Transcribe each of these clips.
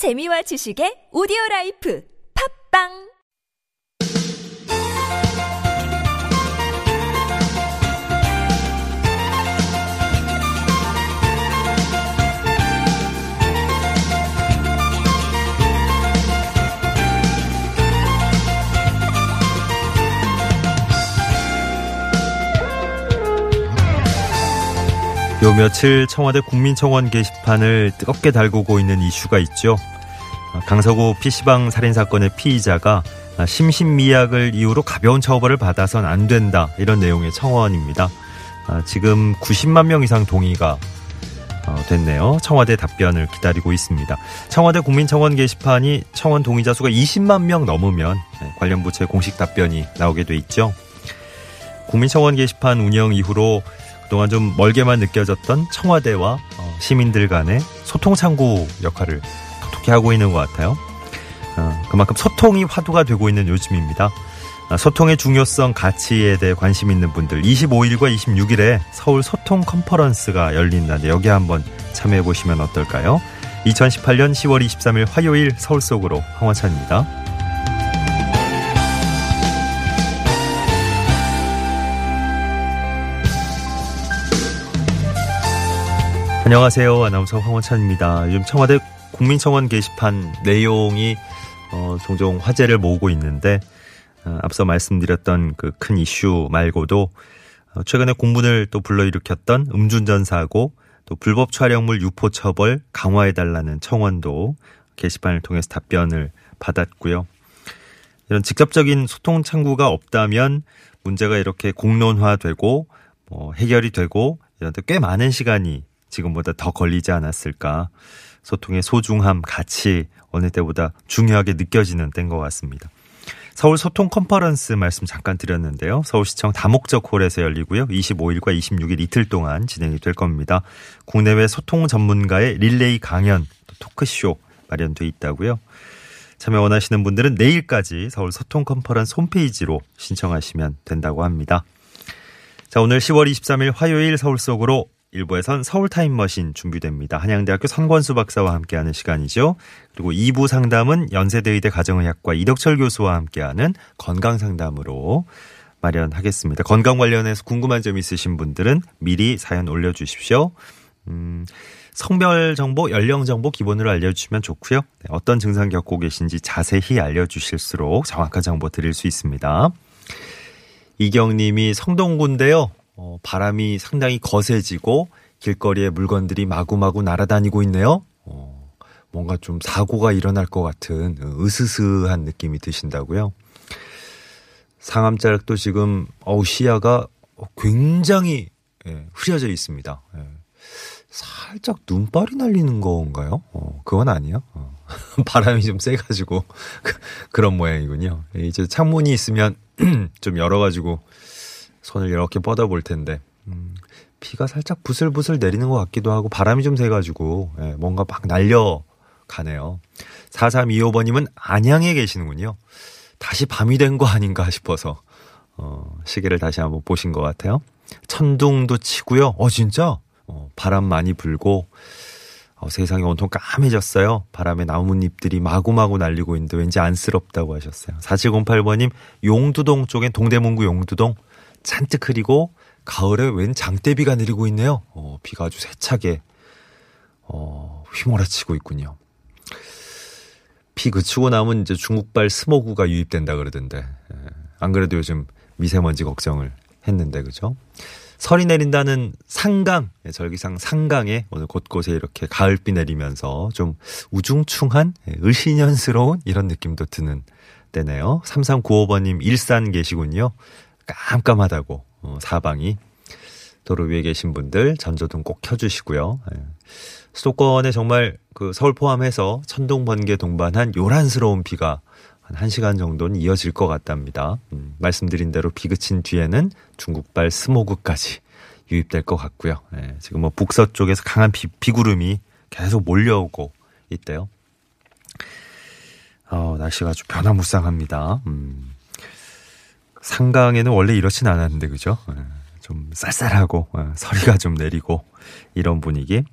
재미와 지식의 오디오 라이프. 팝빵 요 며칠 청와대 국민청원 게시판을 뜨겁게 달구고 있는 이슈가 있죠. 강서구 PC방 살인 사건의 피의자가 심신미약을 이유로 가벼운 처벌을 받아선 안 된다 이런 내용의 청원입니다. 지금 90만 명 이상 동의가 어, 됐네요. 청와대 답변을 기다리고 있습니다. 청와대 국민청원 게시판이 청원 동의자 수가 20만 명 넘으면 네, 관련 부처의 공식 답변이 나오게 돼 있죠. 국민청원 게시판 운영 이후로 그동안 좀 멀게만 느껴졌던 청와대와 어, 시민들 간의 소통 창구 역할을 톡톡히 하고 있는 것 같아요. 어, 그만큼 소통이 화두가 되고 있는 요즘입니다. 아, 소통의 중요성, 가치에 대해 관심 있는 분들 25일과 26일에 서울 소통 컨퍼런스가 열린다는데 여기 한번 참여해 보시면 어떨까요? 2018년 10월 23일 화요일 서울 속으로 황원찬입니다. 안녕하세요. 아나운서 황원찬입니다. 요즘 청와대 국민청원 게시판 내용이 어, 종종 화제를 모으고 있는데 어, 앞서 말씀드렸던 그 큰 이슈 말고도 어, 최근에 공분을 또 불러일으켰던 음주운전 사고 또 불법 촬영물 유포 처벌 강화해달라는 청원도 게시판을 통해서 답변을 받았고요. 이런 직접적인 소통 창구가 없다면 문제가 이렇게 공론화되고 뭐 해결이 되고 이런 데 꽤 많은 시간이 지금보다 더 걸리지 않았을까. 소통의 소중함, 가치 어느 때보다 중요하게 느껴지는 때인 것 같습니다. 서울 소통 컨퍼런스 말씀 잠깐 드렸는데요. 서울시청 다목적 홀에서 열리고요. 25일과 26일 이틀 동안 진행이 될 겁니다. 국내외 소통 전문가의 릴레이 강연, 토크쇼 마련돼 있다고요. 참여 원하시는 분들은 내일까지 서울 소통 컨퍼런스 홈페이지로 신청하시면 된다고 합니다. 자, 오늘 10월 23일 화요일 서울 속으로 일부에선 서울 타임머신 준비됩니다. 한양대학교 선권수 박사와 함께하는 시간이죠. 그리고 2부 상담은 연세대의대 가정의학과 이덕철 교수와 함께하는 건강 상담으로 마련하겠습니다. 건강 관련해서 궁금한 점 있으신 분들은 미리 사연 올려주십시오. 음, 성별 정보, 연령 정보 기본으로 알려주시면 좋고요. 네, 어떤 증상 겪고 계신지 자세히 알려주실수록 정확한 정보 드릴 수 있습니다. 이경님이 성동구인데요. 어, 바람이 상당히 거세지고 길거리에 물건들이 마구마구 날아다니고 있네요. 어, 뭔가 좀 사고가 일어날 것 같은 으스스한 느낌이 드신다고요. 상암자락도 지금 어우 시야가 굉장히 예, 흐려져 있습니다. 예. 살짝 눈발이 날리는 건가요? 어, 그건 아니에요. 어. 바람이 좀 세가지고 그, 런 모양이군요. 이제 창문이 있으면 좀 열어가지고 손을 이렇게 뻗어 볼 텐데 음, 비가 살짝 부슬부슬 내리는 것 같기도 하고 바람이 좀 세가지고 예, 뭔가 막 날려 가네요. 4325번님은 안양에 계시는군요. 다시 밤이 된 거 아닌가 싶어서 어, 시계를 다시 한번 보신 것 같아요. 천둥도 치고요. 어 진짜 어, 바람 많이 불고 어, 세상이 온통 까매졌어요. 바람에 나뭇잎들이 마구마구 날리고 있는데 왠지 안쓰럽다고 하셨어요. 4708번님 용두동 쪽엔 동대문구 용두동 잔뜩 흐리고 가을에 웬 장대비가 내리고 있네요. 어, 비가 아주 세차게 어, 휘몰아치고 있군요. 비 그치고 나면 이제 중국발 스모그가 유입된다 그러던데 예. 안 그래도 요즘 미세먼지 걱정을 했는데 그죠? 설이 내린다는 상강 예, 절기상 상강에 오늘 곳곳에 이렇게 가을비 내리면서 좀 우중충한 예, 을신연스러운 이런 느낌도 드는 때네요. 3395번님 일산 계시군요. 깜깜하다고 어, 사방이 도로 위에 계신 분들 전조등 꼭 켜주시고요. 예. 수도권에 정말 그 서울 포함해서 천둥 번개 동반한 요란스러운 비가 한 1시간 정도는 이어질 것 같답니다. 음, 말씀드린 대로 비 그친 뒤에는 중국발 스모그까지 유입될 것 같고요. 예, 지금 뭐 북서쪽에서 강한 비, 비구름이 계속 몰려오고 있대요. 어, 날씨가 아주 변화무쌍합니다. 음. 상강에는 원래 이렇진 않았는데 그죠? 예, 좀 쌀쌀하고 예, 서리가 좀 내리고 이런 분위기.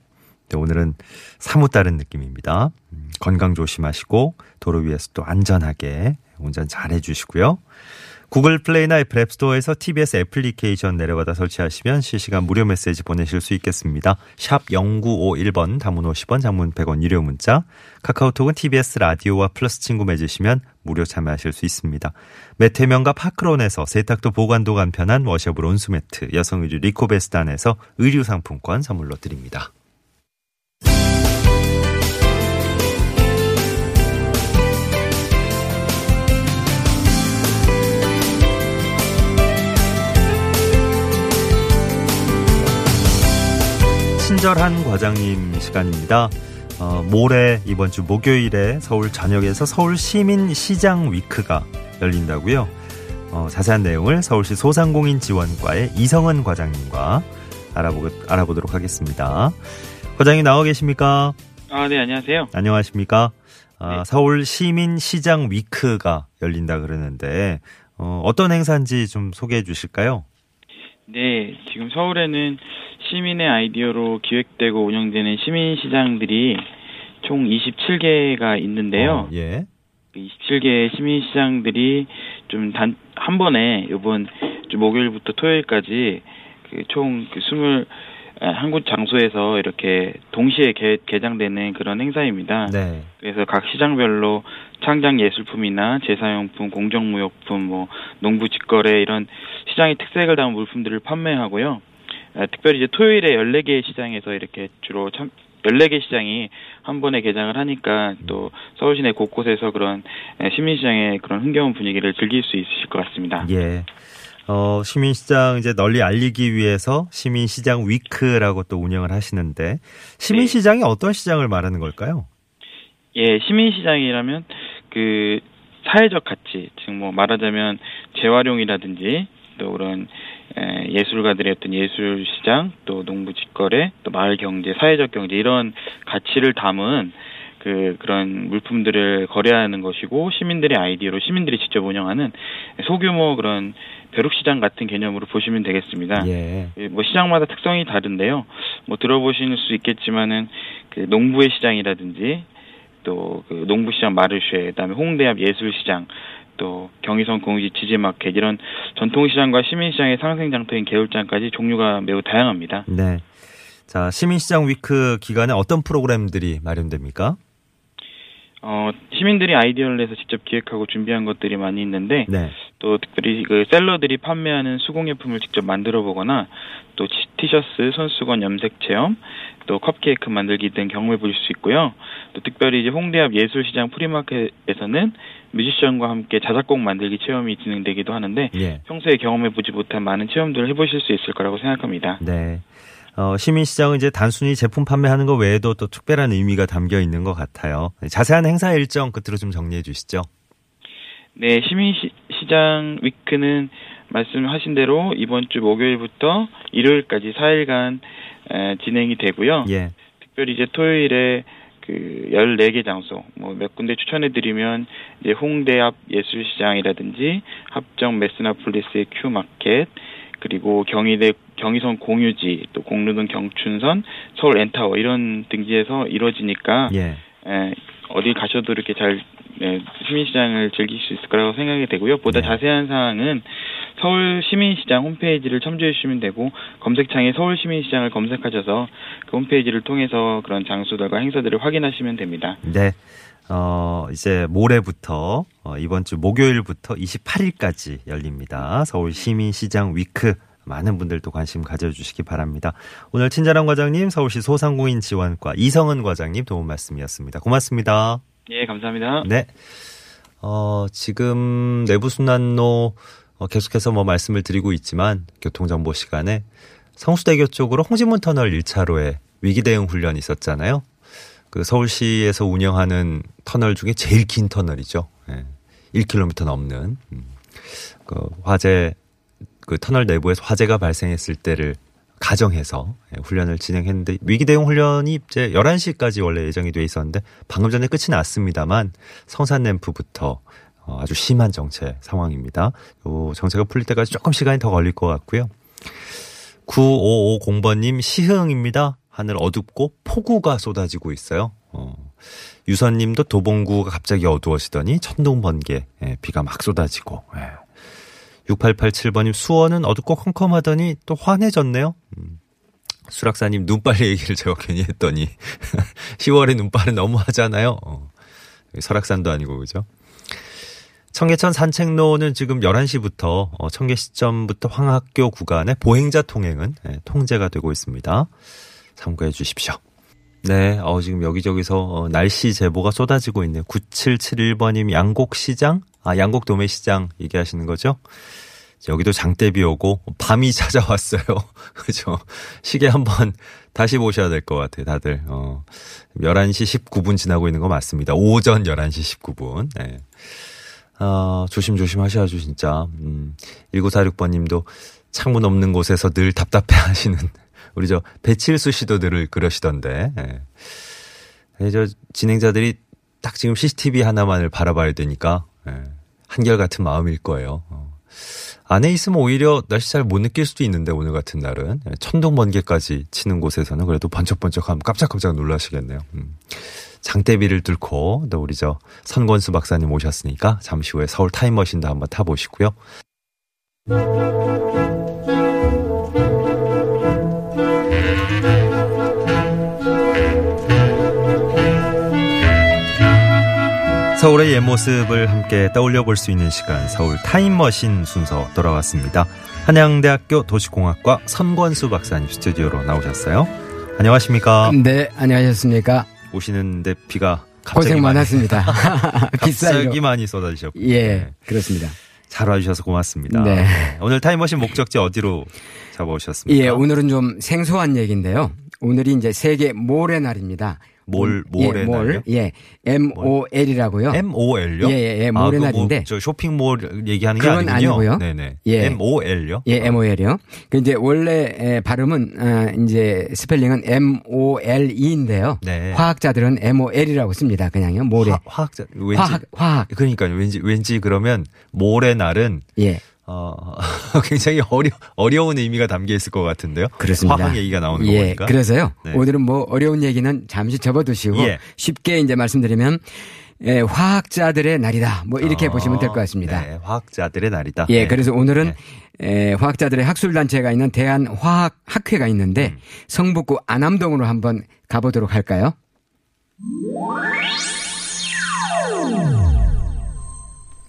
네, 오늘은 사뭇 다른 느낌입니다. 음, 건강 조심하시고 도로 위에서 또 안전하게 운전 잘 해주시고요. 구글 플레이나 애플 앱스토어에서 TBS 애플리케이션 내려받아 설치하시면 실시간 무료 메시지 보내실 수 있겠습니다. 샵 0951번 단문 50원 장문 100원 유료 문자 카카오톡은 TBS 라디오와 플러스 친구 맺으시면 무료 참여하실 수 있습니다. 매태명과 파크론에서 세탁도 보관도 간편한 washable 온수매트 여성 의류 리코베스단에서 의류 상품권 선물로 드립니다. 친절한 과장님 시간입니다. 어, 모레 이번 주 목요일에 서울 전역에서 서울 시민 시장 위크가 열린다고요. 어, 자세한 내용을 서울시 소상공인 지원과의 이성은 과장님과 알아보, 알아보도록 하겠습니다. 과장님 나와 계십니까? 아, 네, 안녕하세요. 안녕하십니까? 아, 네. 서울 시민 시장 위크가 열린다 그러는데 어, 어떤 행사인지 좀 소개해 주실까요? 네, 지금 서울에는 시민의 아이디어로 기획되고 운영되는 시민 시장들이 총 27개가 있는데요. 어, 예. 그 27개의 시민 시장들이 좀 단, 한 번에 이번 주 목요일부터 토요일까지 그총그 21곳 장소에서 이렇게 동시에 개, 개장되는 그런 행사입니다. 네. 그래서 각 시장별로 창작 예술품이나 제사용품, 공정무역품, 뭐 농부 직거래 이런 시장의 특색을 담은 물품들을 판매하고요. 아, 특별히 이제 토요일에 14개의 시장에서 이렇게 주로 참 14개 시장이 한 번에 개장을 하니까 또 서울 시내 곳곳에서 그런 에, 시민시장의 그런 흥겨운 분위기를 즐길 수 있으실 것 같습니다. 예. 어, 시민시장 이제 널리 알리기 위해서 시민시장 위크라고 또 운영을 하시는데 시민시장이 어떤 시장을 말하는 걸까요? 예, 시민시장이라면 그 사회적 가치, 즉 뭐 말하자면 재활용이라든지 또 그런 에, 예술가들의 어떤 예술 시장, 또 농부 직거래, 또 마을 경제, 사회적 경제 이런 가치를 담은 그 그런 물품들을 거래하는 것이고 시민들의 아이디어로 시민들이 직접 운영하는 소규모 그런 벼룩시장 같은 개념으로 보시면 되겠습니다. 예. 예, 뭐 시장마다 특성이 다른데요. 뭐 들어보실 수 있겠지만은 그 농부의 시장이라든지 또 그 농부시장 마르쉐, 그다음에 홍대 앞 예술시장, 또 경의선 공유지 지지마켓 이런 전통시장과 시민시장의 상생장터인 개울장까지 종류가 매우 다양합니다. 네. 자, 시민시장 위크 기간에 어떤 프로그램들이 마련됩니까? 어, 시민들이 아이디어를 내서 직접 기획하고 준비한 것들이 많이 있는데 네. 또 특별히 그 셀러들이 판매하는 수공예품을 직접 만들어 보거나 또 티- 티셔츠, 손수건 염색 체험, 또 컵케이크 만들기 등 경험해 보실 수 있고요. 또 특별히 이제 홍대 앞 예술시장 프리마켓에서는 뮤지션과 함께 자작곡 만들기 체험이 진행되기도 하는데 예. 평소에 경험해 보지 못한 많은 체험들을 해보실 수 있을 거라고 생각합니다. 네. 어, 시민시장은 이제 단순히 제품 판매하는 것 외에도 또 특별한 의미가 담겨 있는 것 같아요. 네, 자세한 행사 일정 끝으로 좀 정리해 주시죠. 네, 시민시장 위크는 말씀하신 대로 이번 주 목요일부터 일요일까지 4일간 진행이 되고요. 예. 특별히 이제 토요일에 그 14개 장소, 뭐 몇 군데 추천해 드리면 이제 홍대 앞 예술시장이라든지 합정 메스나폴리스의 큐마켓, 그리고 경희대 경의선 공유지, 또 공릉동 경춘선, 서울 엔타워 이런 등지에서 이루어지니까 예. 에, 어디 가셔도 이렇게 잘 네, 시민시장을 즐길 수 있을 거라고 생각이 되고요. 보다 네. 자세한 사항은 서울 시민시장 홈페이지를 첨부해 주시면 되고 검색창에 서울 시민시장을 검색하셔서 그 홈페이지를 통해서 그런 장소들과 행사들을 확인하시면 됩니다. 네. 어, 이제 모레부터 어, 이번 주 목요일부터 28일까지 열립니다. 서울 시민시장 위크 많은 분들도 관심 가져주시기 바랍니다. 오늘 친절한 과장님, 서울시 소상공인 지원과 이성은 과장님 도움 말씀이었습니다. 고맙습니다. 예, 감사합니다. 네. 어, 지금 내부순환로 어, 계속해서 뭐 말씀을 드리고 있지만 교통정보 시간에 성수대교 쪽으로 홍지문 터널 1차로에 위기 대응 훈련이 있었잖아요. 그 서울시에서 운영하는 터널 중에 제일 긴 터널이죠. 예. 1km 넘는. 음. 그 화재 그 터널 내부에서 화재가 발생했을 때를 가정해서 예, 훈련을 진행했는데 위기 대응 훈련이 이제 11시까지 원래 예정이 돼 있었는데 방금 전에 끝이 났습니다만 성산 램프부터 어, 아주 심한 정체 상황입니다. 요 정체가 풀릴 때까지 조금 시간이 더 걸릴 것 같고요. 9550번님 시흥입니다. 하늘 어둡고 폭우가 쏟아지고 있어요. 어. 유선님도 도봉구가 갑자기 어두워지더니 천둥 번개 예, 비가 막 쏟아지고. 예. 6887번님 수원은 어둡고 컴컴하더니 또 환해졌네요. 음. 수락사님 눈빨 얘기를 제가 괜히 했더니 10월에 눈빨은 너무 하잖아요. 어. 설악산도 아니고 그죠? 청계천 산책로는 지금 11시부터 어, 청계 시점부터 황학교 구간의 보행자 통행은 예, 통제가 되고 있습니다. 참고해 주십시오. 네, 어, 지금 여기저기서 어, 날씨 제보가 쏟아지고 있네요. 9771번님 양곡시장, 아, 양곡 도매시장 얘기하시는 거죠? 여기도 장대비 오고 밤이 찾아왔어요. 그죠? 시계 한번 다시 보셔야 될 것 같아요, 다들. 어, 11시 19분 지나고 있는 거 맞습니다. 오전 11시 19분. 네. 어, 조심조심 하셔야죠, 진짜. 음, 1946번 님도 창문 없는 곳에서 늘 답답해 하시는 우리 저 배칠수 씨도 늘 그러시던데. 예. 네, 저 진행자들이 딱 지금 CCTV 하나만을 바라봐야 되니까 예. 한결같은 마음일 거예요. 어. 안에 있으면 오히려 날씨 잘 못 느낄 수도 있는데 오늘 같은 날은 예. 천둥 번개까지 치는 곳에서는 그래도 번쩍번쩍하면 깜짝깜짝 놀라시겠네요. 음. 장대비를 뚫고 또 우리 저 선권수 박사님 오셨으니까 잠시 후에 서울 타임머신도 한번 타보시고요. 서울의 옛 모습을 함께 떠올려 볼 수 있는 시간 서울 타임머신 순서 돌아왔습니다. 한양대학교 도시공학과 선권수 박사님 스튜디오로 나오셨어요. 안녕하십니까? 네, 안녕하셨습니까? 오시는데 비가 갑자기 고생 많았습니다. 갑자기 많이 쏟아지셨고 예, 그렇습니다. 잘 와주셔서 고맙습니다. 네. 오늘 타임머신 목적지 어디로 잡아오셨습니까? 예, 오늘은 좀 생소한 얘기인데요. 오늘이 이제 세계 모래 날입니다. 몰, 모래 예, 몰, 날이요? 예, M-O-L이라고요. MOL요? 예, 예, 예, 모래 날인데. 저 쇼핑몰 얘기하는 게 그건 아니군요. 아니고요. 네네. 예. MOL요? 예, MOL이요. 그 이제 원래 에, 발음은 어, 이제 스펠링은 M-O-L-E인데요. 네. 화학자들은 M-O-L이라고 씁니다. 그냥요. 모래. 화, 화학자 왠지 화학, 화학. 그러니까요. 왠지 왠지 그러면 모래 날은 예. 어 굉장히 어려 어려운 의미가 담겨 있을 것 같은데요. 그렇습니다. 화학 얘기가 나오는 예, 거니까. 그래서요. 네. 오늘은 뭐 어려운 얘기는 잠시 접어두시고 예. 쉽게 이제 말씀드리면 에, 화학자들의 날이다. 뭐 이렇게 어, 보시면 될 것 같습니다. 네, 화학자들의 날이다. 예, 네. 그래서 오늘은 네. 에, 화학자들의 학술단체가 있는 대한화학학회가 있는데 음. 성북구 안암동으로 한번 가보도록 할까요?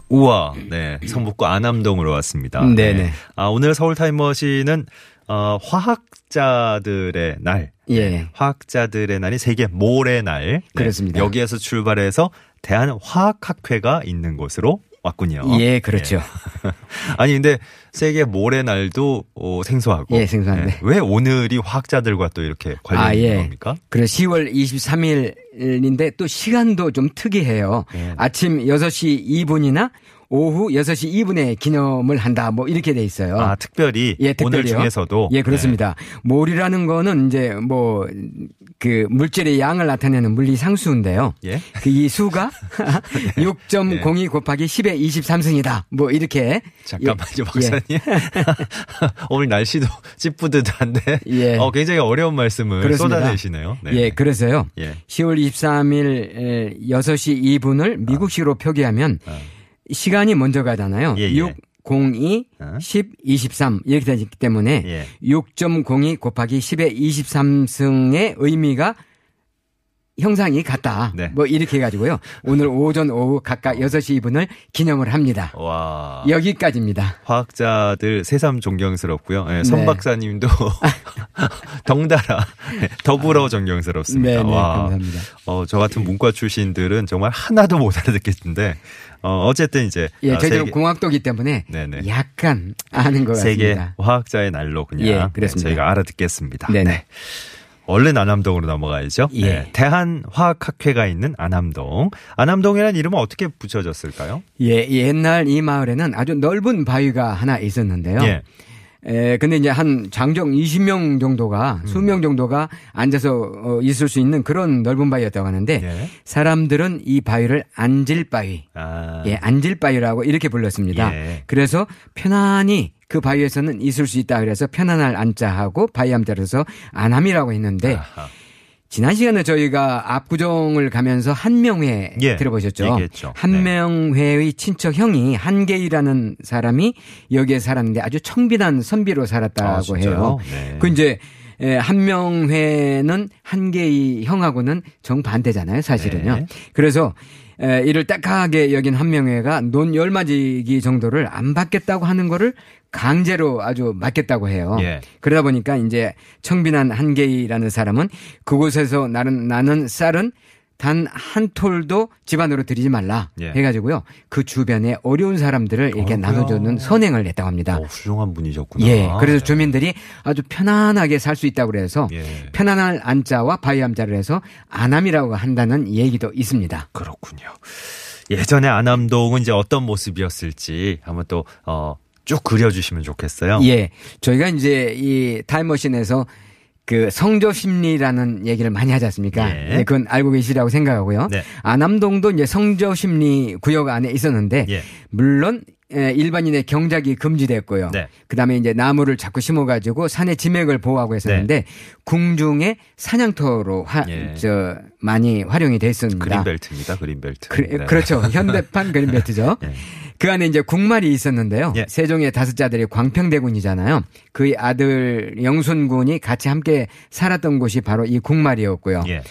우와, 네. 성북구 안암동으로 왔습니다. 네네. 아, 오늘 서울 타임머신은, 어, 화학자들의 날. 예. 네, 화학자들의 날이 세계 모래 날. 네. 그렇습니다. 여기에서 출발해서 대한 화학학회가 있는 곳으로 왔군요. 예, 그렇죠. 아니, 근데 세계 모래 날도 어, 생소하고. 예, 생소한데. 왜 오늘이 화학자들과 또 이렇게 관련이 아, 있는 예. 겁니까? 그래 10월 23일인데 또 시간도 좀 특이해요. 네. 아침 6시 2분이나 오후 6시 2분에 기념을 한다. 뭐 이렇게 돼 있어요. 아, 특별히 예, 오늘 특별히요. 중에서도 예, 그렇습니다. 몰이라는 거는 이제 뭐 그 물질의 양을 나타내는 물리 상수인데요. 네. 예. 그 이 수가 6.02 곱하기 10의 23승이다. 뭐 이렇게 잠깐만요, 예. 박사님. 오늘 날씨도 찌뿌듯한데, 예. 어, 굉장히 어려운 말씀을 그렇습니다. 쏟아내시네요. 네. 예, 그래서요. 예. 10월 23일 6시 2분을 미국식으로 표기하면 아. 시간이 먼저 가잖아요. 예, 예. 6, 02, 어? 10, 23 이렇게 되기 때문에 예. 6.02 곱하기 10의 23승의 의미가 형상이 같다. 네. 뭐 이렇게 해가지고요. 오늘 오전 오후 각각 6시 2분을 기념을 합니다. 와. 여기까지입니다. 화학자들 새삼 존경스럽고요. 예, 선 네. 박사님도 덩달아 더불어 존경스럽습니다. 네, 네, 와. 감사합니다. 어, 저 같은 문과 출신들은 정말 하나도 못 알아듣겠는데, 어, 어쨌든 이제. 예, 아, 저희들은 세계- 공학도기 때문에 네네. 약간 아는 것 세계 같습니다. 화학자의 날로 그냥 예, 네, 그렇습니다. 저희가 알아듣겠습니다. 네네. 네. 얼른 안암동으로 넘어가야죠. 예. 네. 대한화학학회가 있는 안암동. 안암동이라는 이름은 어떻게 붙여졌을까요? 예, 옛날 이 마을에는 아주 넓은 바위가 하나 있었는데요. 예. 에, 근데 이제 한 장정 20명 정도가, 수명 정도가 앉아서 어, 있을 수 있는 그런 넓은 바위였다고 하는데, 예. 사람들은 이 바위를 앉을 바위, 아. 예, 앉을 바위라고 이렇게 불렀습니다. 예. 그래서 편안히 그 바위에서는 있을 수 있다 그래서 편안할 앉자 하고 바위 함자로서 안함이라고 했는데, 아하. 지난 시간에 저희가 압구정을 가면서 한명회 예, 들어보셨죠? 얘기했죠. 네. 한명회의 친척 형이 한계이라는 사람이 여기에 살았는데 아주 청빈한 선비로 살았다고 아? 해요. 네. 그 이제 에, 한명회는 한계이 형하고는 정반대잖아요, 사실은요. 네. 그래서 에, 이를 딱하게 여긴 한명회가 논 열맞이기 정도를 안 받겠다고 하는 거를 강제로 아주 맞겠다고 해요. 예. 그러다 보니까 이제 청빈한 한계이라는 사람은 그곳에서 나는 나는 쌀은 단 한 톨도 집안으로 들이지 말라 예. 해가지고요 그 주변에 어려운 사람들을 이렇게 어이구야. 나눠주는 선행을 했다고 합니다. 어, 훌륭한 분이셨구나. 예, 그래서 네. 주민들이 아주 편안하게 살 수 있다고 그래서 예. 편안한 안자와 바위 암자를 해서 안암이라고 한다는 얘기도 있습니다. 그렇군요. 예전에 안암동은 이제 어떤 모습이었을지 한번 또, 어, 쭉 그려주시면 좋겠어요. 예, 저희가 이제 이 타임머신에서 그 성조 심리라는 얘기를 많이 하지 않습니까? 예. 네, 그건 알고 계시라고 생각하고요. 네. 안암동도 이제 성조 심리 구역 안에 있었는데 예. 물론 에, 일반인의 경작이 금지됐고요. 네. 그다음에 이제 나무를 자꾸 심어가지고 산의 지맥을 보호하고 했었는데 궁중의 사냥터로 화, 예. 저 많이 활용이 됐습니다. 그린벨트입니다, 그린벨트. 그, 네. 그렇죠. 현대판 그린벨트죠. 예. 그 안에 이제 궁말이 있었는데요. 예. 세종의 다섯째 아들이 광평대군이잖아요. 그의 아들 영순군이 같이 함께 살았던 곳이 바로 이 궁말이었고요. 예.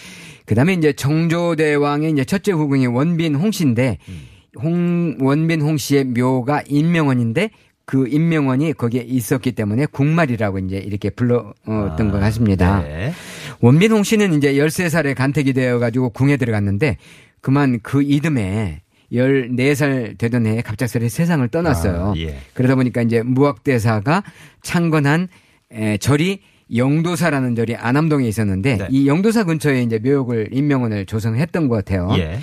그다음에 이제 정조대왕의 이제 첫째 후궁이 원빈 홍씨인데 음. 홍 원빈 홍씨의 묘가 인명원인데 그 인명원이 거기에 있었기 때문에 궁말이라고 이제 이렇게 불렀던 것 같습니다. 네. 원빈 홍 씨는 이제 13살에 간택이 되어 가지고 궁에 들어갔는데 그만 그 이듬해 14살 되던 해에 갑작스레 세상을 떠났어요. 아, 예. 그러다 보니까 이제 무학대사가 창건한 에, 절이 영도사라는 절이 안암동에 있었는데 네. 이 영도사 근처에 이제 묘역을 인명원을 조성했던 것 같아요. 예.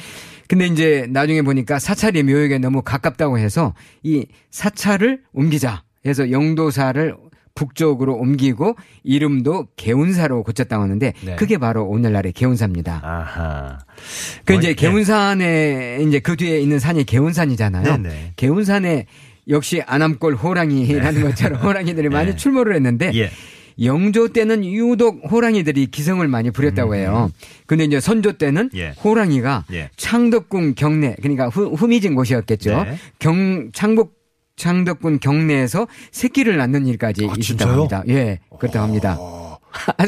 근데 이제 나중에 보니까 사찰이 묘역에 너무 가깝다고 해서 이 사찰을 옮기자 해서 영도사를 북쪽으로 옮기고 이름도 개운사로 고쳤다고 하는데 네. 그게 바로 오늘날의 개운사입니다. 아하. 그 어, 이제 예. 개운산에 이제 그 뒤에 있는 산이 개운산이잖아요. 네네. 개운산에 역시 안암골 호랑이라는 것처럼 호랑이들이 많이 네. 출몰을 했는데 예. 영조 때는 유독 호랑이들이 기승을 많이 부렸다고 해요. 근데 이제 선조 때는 음. 예. 호랑이가 예. 창덕궁 경내 그러니까 후, 후미진 곳이었겠죠. 네. 경 창복 창덕군 경내에서 새끼를 낳는 일까지 아, 있었다고? 합니다. 예, 그렇다고 합니다.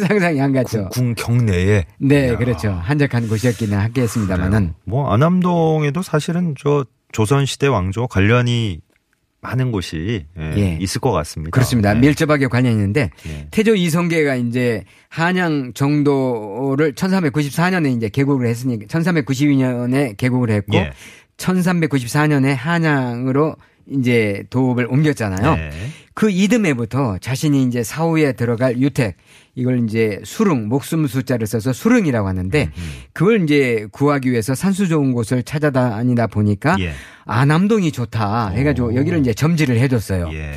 상상이 안 갔죠. 궁, 궁 경내에. 네, 이야. 그렇죠. 한적한 곳이었기는 하겠습니다만은 뭐 안암동에도 사실은 저 조선 시대 왕조 관련이 많은 곳이 예, 예. 있을 것 같습니다. 그렇습니다. 네. 밀접하게 관련이 있는데 예. 태조 이성계가 이제 한양 정도를 1394년에 이제 개국을 했으니까 1392년에 개국을 했고 예. 1394년에 한양으로 이제 도읍을 옮겼잖아요. 네. 그 이듬해부터 자신이 이제 사후에 들어갈 유택 이걸 이제 수릉 목숨 숫자를 써서 수릉이라고 하는데 음, 그걸 이제 구하기 위해서 산수 좋은 곳을 찾아다니다 보니까 예. 아 남동이 좋다 해가지고 오. 여기를 이제 점지를 해줬어요. 예.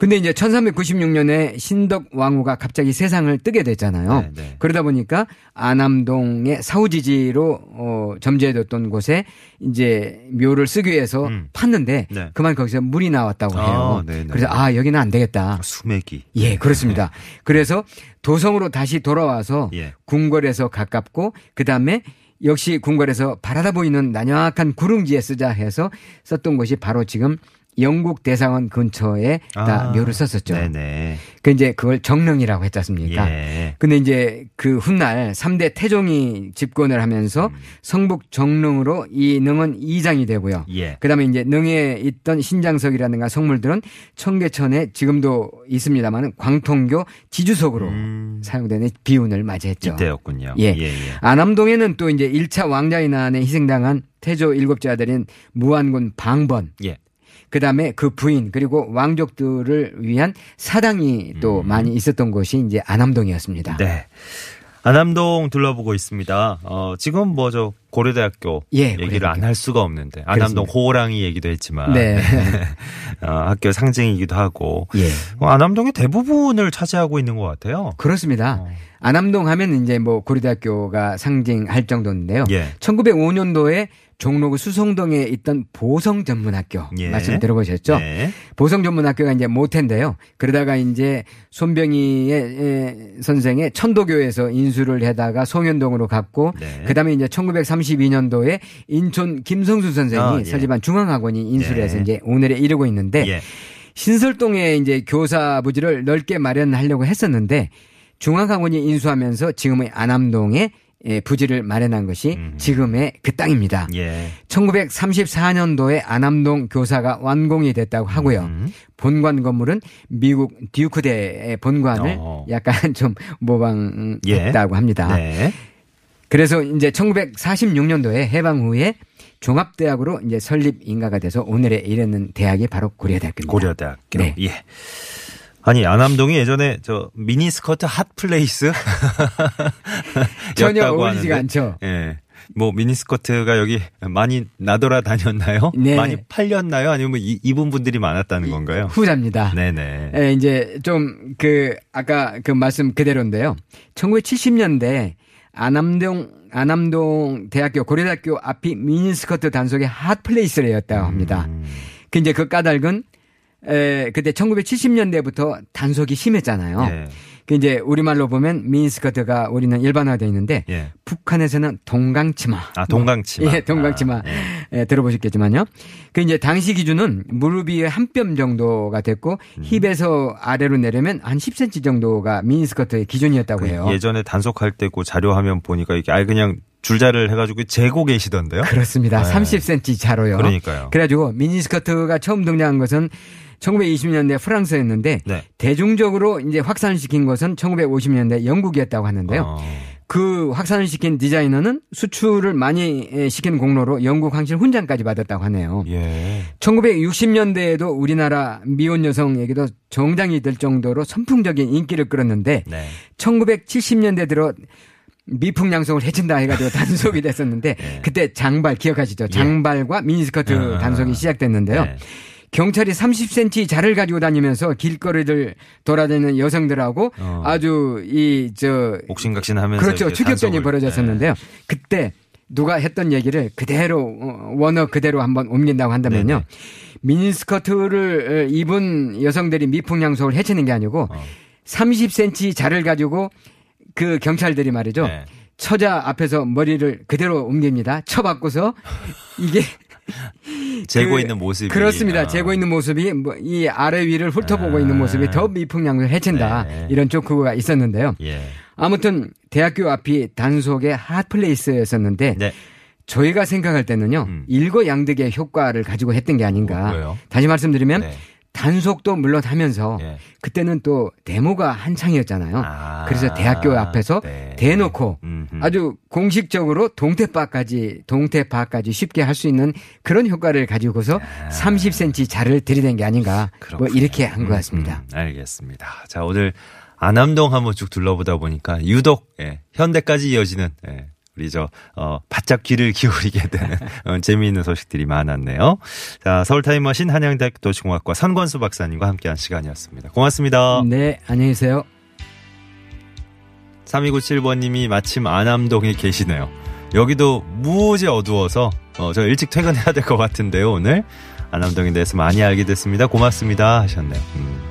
근데 이제 1396년에 신덕 왕후가 갑자기 세상을 뜨게 됐잖아요. 네, 네. 그러다 보니까 아남동의 사후지지로 어, 점지해뒀던 곳에 이제 묘를 쓰기 위해서 음. 팠는데 네. 그만 거기서 물이 나왔다고 아, 해요. 네, 네. 그래서 아 여기는 안 되겠다. 수맥이. 예, 그렇습니다. 그래서 도성으로 다시 돌아와서 예. 궁궐에서 가깝고 그 다음에 역시 궁궐에서 바라다 보이는 난약한 구릉지에 쓰자 해서 썼던 곳이 바로 지금 영국 대사관 근처에 다 아, 묘를 썼었죠. 네네. 그 이제 그걸 정릉이라고 했지 않습니까? 예. 근데 이제 그 훗날 3대 태종이 집권을 하면서 음. 성북 정릉으로 이 능은 이장이 되고요. 예. 그다음에 이제 능에 있던 신장석이라든가 성물들은 청계천에 지금도 있습니다만은 광통교 지주석으로 음. 사용되는 비운을 맞이했죠. 이때였군요. 예. 예, 예. 안암동에는 또 이제 1차 왕자의 난에 희생당한 태조 일곱째 아들인 무안군 방번 예. 그다음에 그 부인 그리고 왕족들을 위한 사당이 또 많이 있었던 곳이 이제 안암동이었습니다. 네. 안암동 둘러보고 있습니다. 어, 지금 뭐 저 고려대학교 예, 얘기를. 안 할 수가 없는데 안암동 그렇습니다. 호랑이 얘기도 했지만 네. 어, 학교 상징이기도 하고 예. 어, 안암동의 대부분을 차지하고 있는 것 같아요. 그렇습니다. 어. 안암동 하면 이제 뭐 고려대학교가 상징할 정도인데요. 예. 1905년도에 종로구 수성동에 있던 보성 전문학교 예. 말씀 들어보셨죠? 네. 보성 전문학교가 이제 모태인데요. 그러다가 이제 손병희의 에, 선생의 천도교에서 인수를 해다가 송현동으로 갔고 네. 그다음에 이제 1932년도에 인천 김성수 선생이 아, 예. 설립한 중앙학원이 인수를 네. 해서 이제 오늘에 이르고 있는데 예. 신설동에 이제 교사 부지를 넓게 마련하려고 했었는데 중앙학원이 인수하면서 지금의 안암동에 예, 부지를 마련한 것이 음. 지금의 그 땅입니다. 예. 1934년도에 안암동 교사가 완공이 됐다고 하고요. 음. 본관 건물은 미국 듀크대의 본관을 어. 약간 좀 모방했다고 예. 합니다. 네. 그래서 이제 1946년도에 해방 후에 종합대학으로 이제 설립 인가가 돼서 오늘에 이르는 대학이 바로 고려대학교입니다. 고려대학교. 네. 예. 아니 안암동이 예전에 저 미니스커트 hot place 전혀 였다고 어울리지가 하는데, 않죠. 예. 뭐 미니스커트가 여기 많이 나돌아 다녔나요? 네. 많이 팔렸나요? 아니면 뭐 이, 입은 분들이 많았다는 건가요? 후자입니다. 네네. 예, 이제 좀 그 아까 그 말씀 그대로인데요. 1970년대 안암동 안암동 대학교 고려대학교 앞이 미니스커트 단속의 핫플레이스였다고 합니다. 음. 그 이제 그 까닭은 에 그때 1970년대부터 단속이 심했잖아요. 예. 그 이제 우리말로 보면 미니스커트가 우리는 일반화되어 있는데 예. 북한에서는 동강치마. 아 동강치마. 예, 동강치마. 아, 예. 예, 들어보셨겠지만요. 그 이제 당시 기준은 무릎 위에 한 뼘 정도가 됐고 음. 힙에서 아래로 내려면 한 10cm 정도가 미니스커트의 기준이었다고 해요. 그 예전에 단속할 때 그 자료 화면 보니까 이게 아예 그냥 줄자를 해가지고 재고 계시던데요? 그렇습니다. 네. 30cm 자로요. 그러니까요. 그래가지고 미니스커트가 처음 등장한 것은 1920년대 프랑스였는데 네. 대중적으로 이제 확산을 시킨 것은 1950년대 영국이었다고 하는데요. 어. 그 확산을 시킨 디자이너는 수출을 많이 시킨 공로로 영국 황실 훈장까지 받았다고 하네요. 예. 1960년대에도 우리나라 미혼 여성에게도 정장이 될 정도로 선풍적인 인기를 끌었는데 네. 1970년대 들어 미풍양성을 해친다 해가지고 단속이 됐었는데 네. 그때 장발 기억하시죠? 장발과 미니스커트 아. 단속이 시작됐는데요. 네. 경찰이 30cm 자를 가지고 다니면서 길거리를 돌아다니는 여성들하고 어. 아주 이 저 옥신각신하면서 그렇죠 추격전이 벌어졌었는데요. 네. 그때 누가 했던 얘기를 그대로 어, 원어 그대로 한번 옮긴다고 한다면요. 네네. 미니스커트를 입은 여성들이 미풍양속을 해치는 게 아니고 어. 30cm 자를 가지고 그 경찰들이 말이죠. 네. 처자 앞에서 머리를 그대로 옮깁니다. 쳐받고서 이게 재고 그- 있는 모습이 그렇습니다. 아. 재고 있는 모습이 뭐이 아래 위를 훑어보고 아. 있는 모습이 더 미풍양을 해친다. 네. 이런 조크가 있었는데요. 예. 아무튼 대학교 앞이 단속의 핫플레이스였었는데 네. 저희가 생각할 때는요 음. 일거양득의 효과를 가지고 했던 게 아닌가. 뭐예요? 다시 말씀드리면 네. 단속도 물론 하면서 예. 그때는 또 데모가 한창이었잖아요. 아. 그래서 대학교 앞에서 네. 대놓고 음흠. 아주 공식적으로 동태파까지 동태파까지 쉽게 할 수 있는 그런 효과를 가지고서 30cm 자를 들이댄 게 아닌가. 뭐 아. 그렇군요. 이렇게 한 것 같습니다. 음, 음, 알겠습니다. 자, 오늘 안암동 한번 쭉 둘러보다 보니까 유독 예, 현대까지 이어지는 예, 우리 저 어, 바짝 귀를 기울이게 되는 어, 재미있는 소식들이 많았네요. 자, 서울 타임머신 한양대학교 도시공학과 선권수 박사님과 함께한 시간이었습니다. 고맙습니다. 네, 안녕히 계세요. 3297번님이 마침 안암동에 계시네요. 여기도 무지 어두워서 어, 저 일찍 퇴근해야 될 것 같은데요. 오늘 안암동에 대해서 많이 알게 됐습니다. 고맙습니다 하셨네요. 음.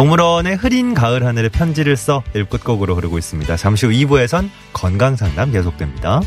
동물원의 흐린 가을 하늘에 편지를 써 일끝곡으로 흐르고 있습니다. 잠시 후 2부에선 건강 상담 계속됩니다.